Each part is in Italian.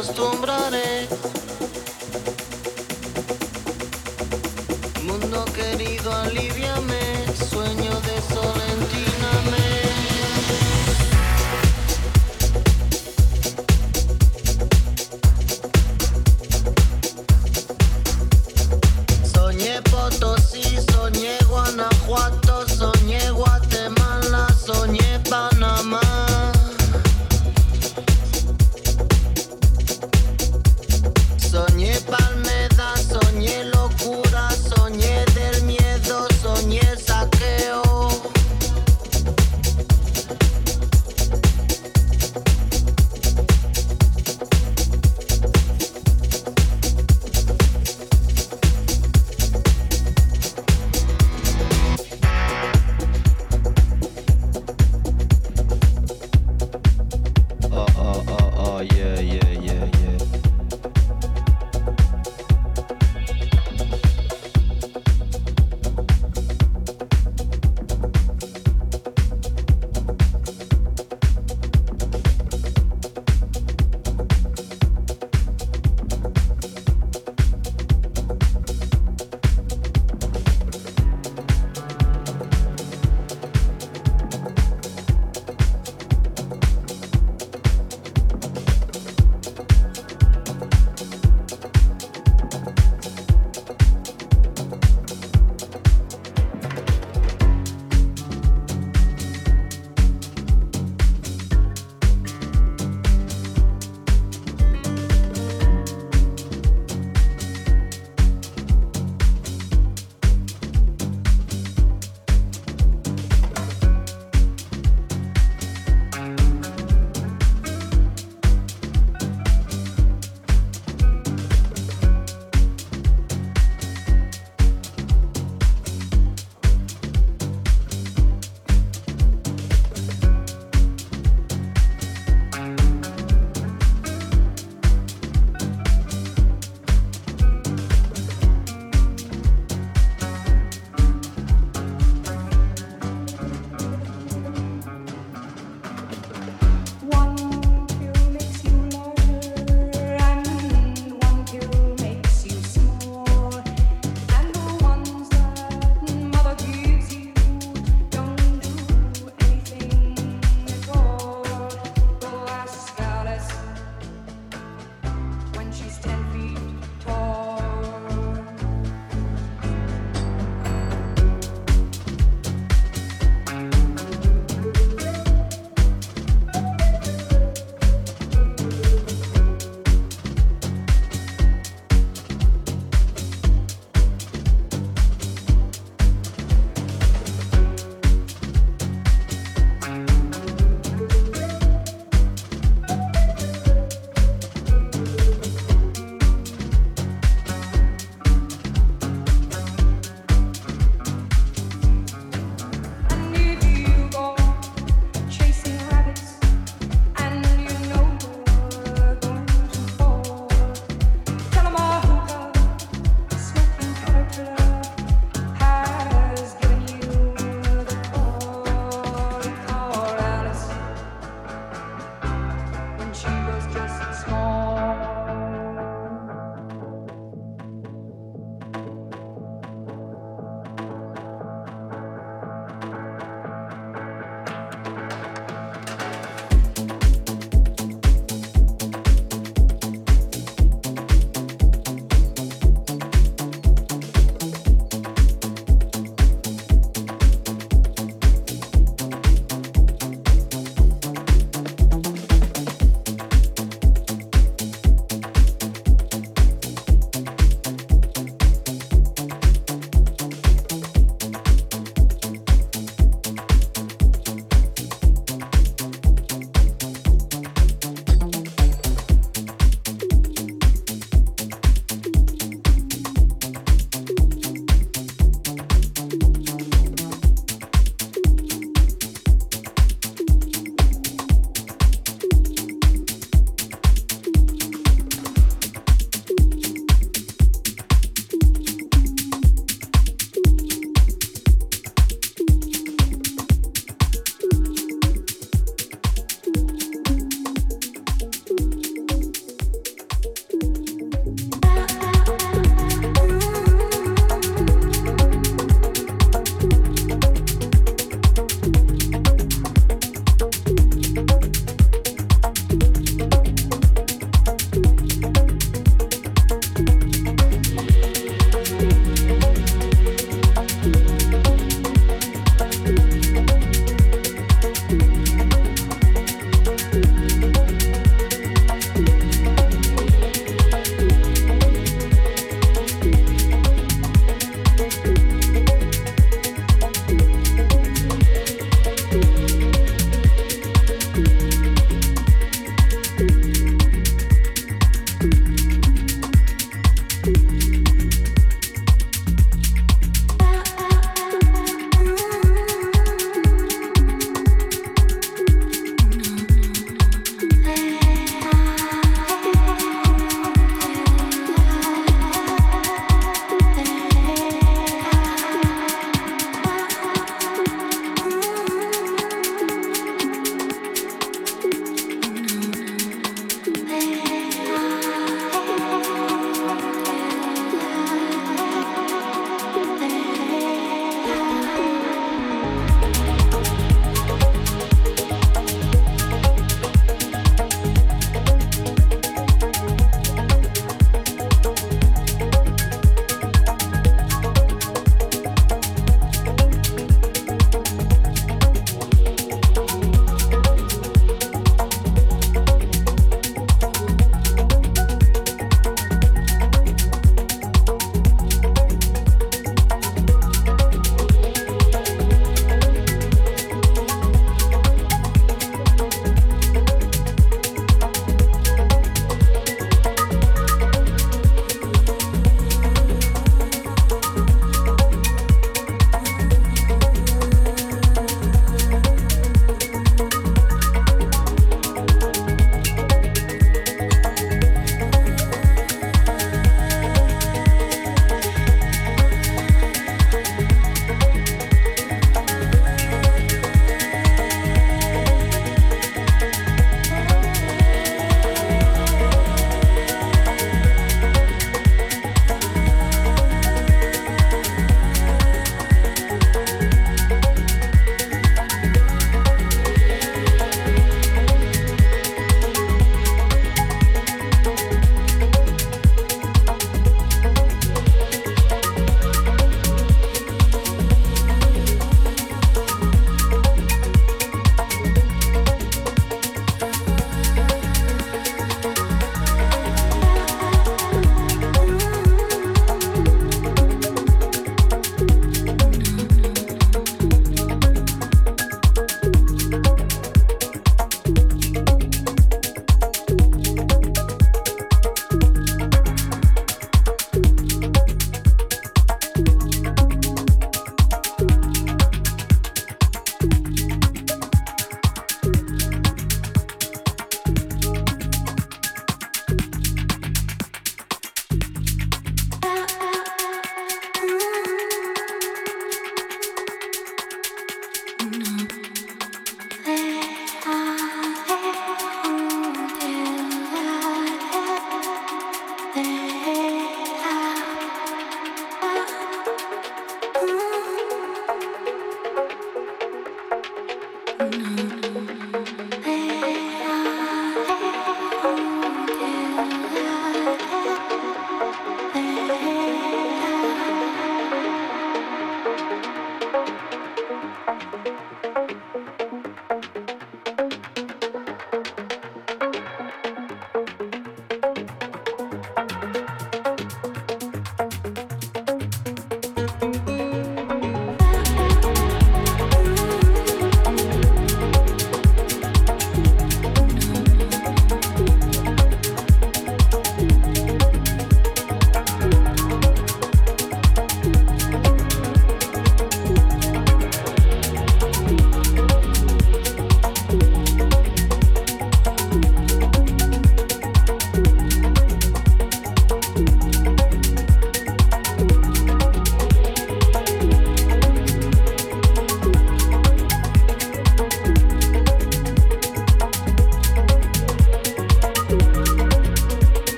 acostumbraré.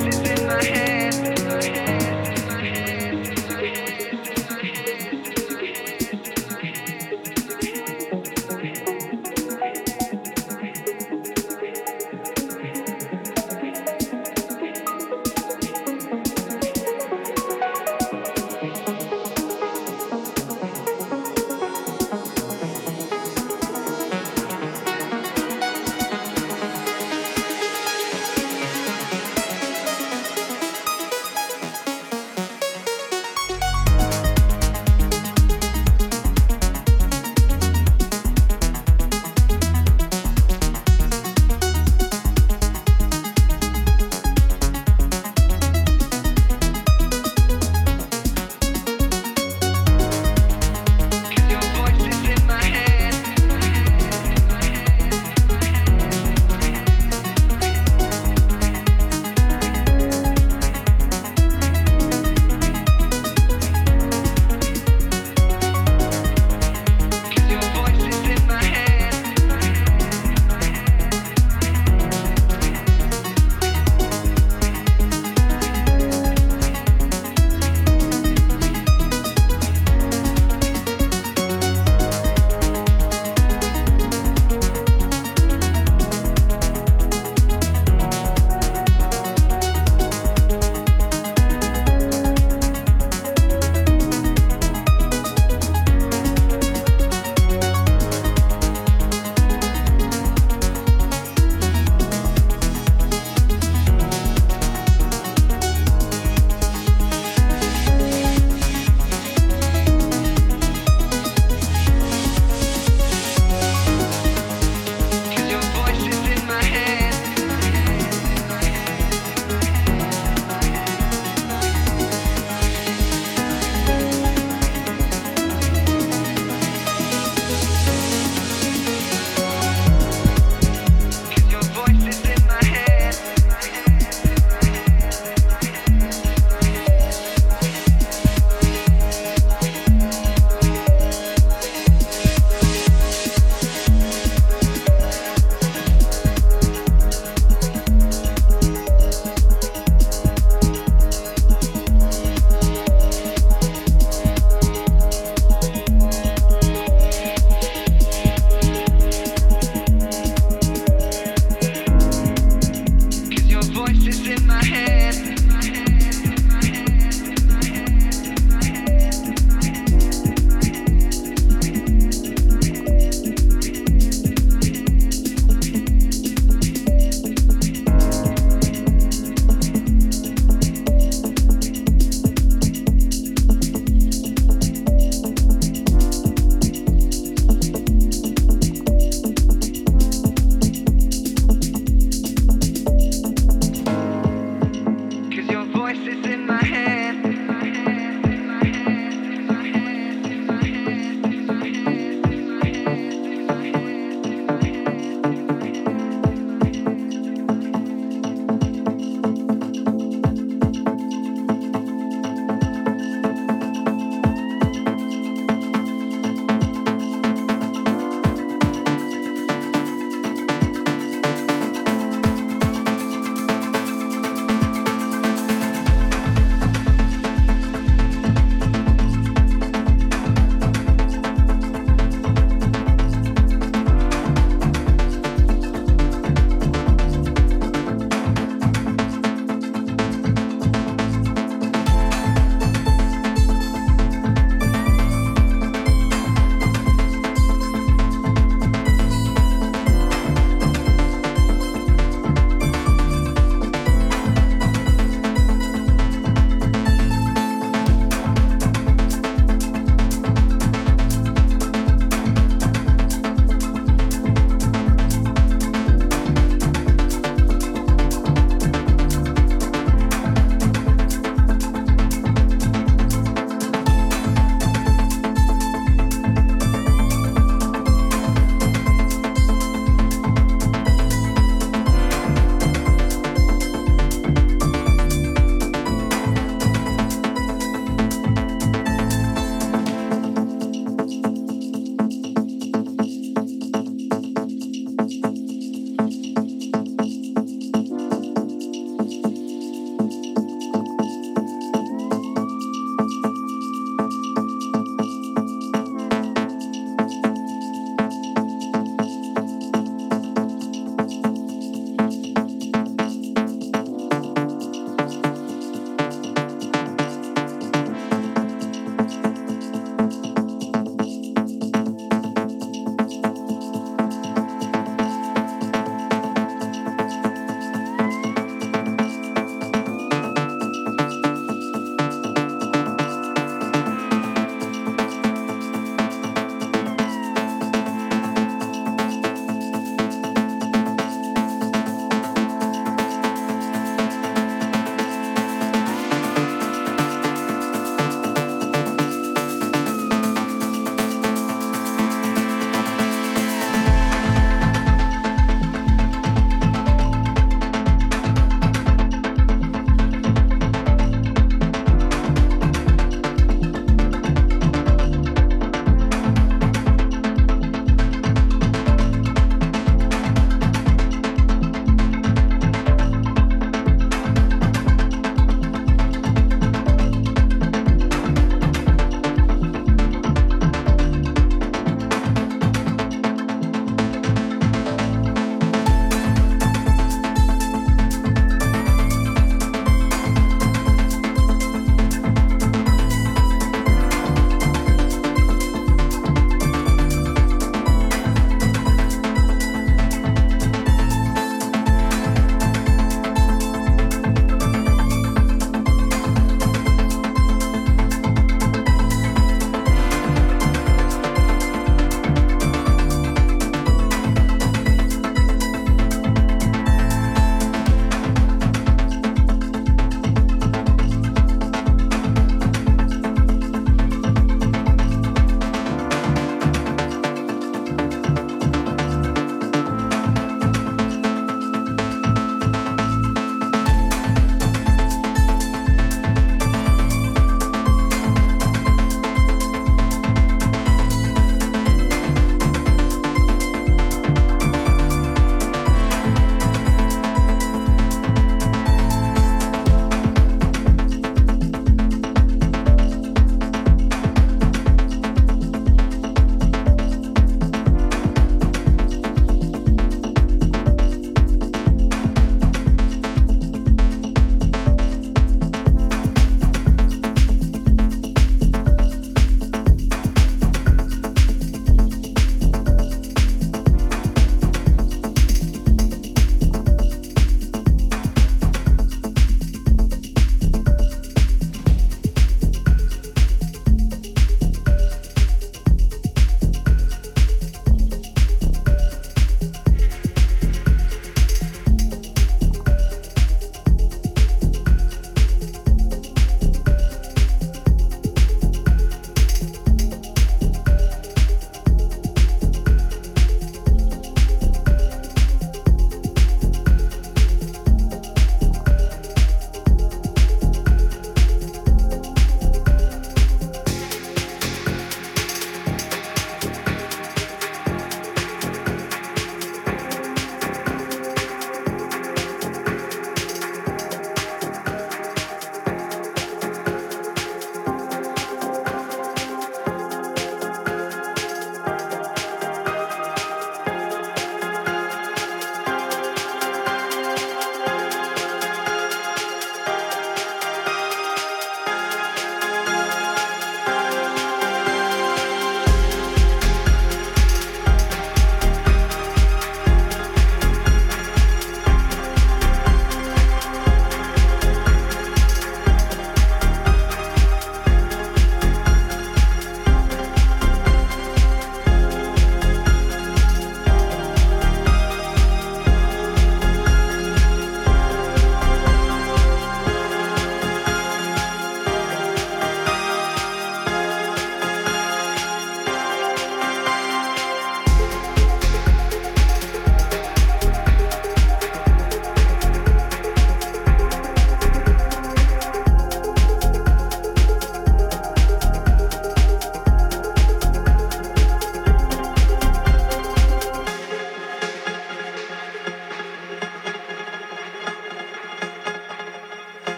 listen.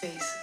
spaces.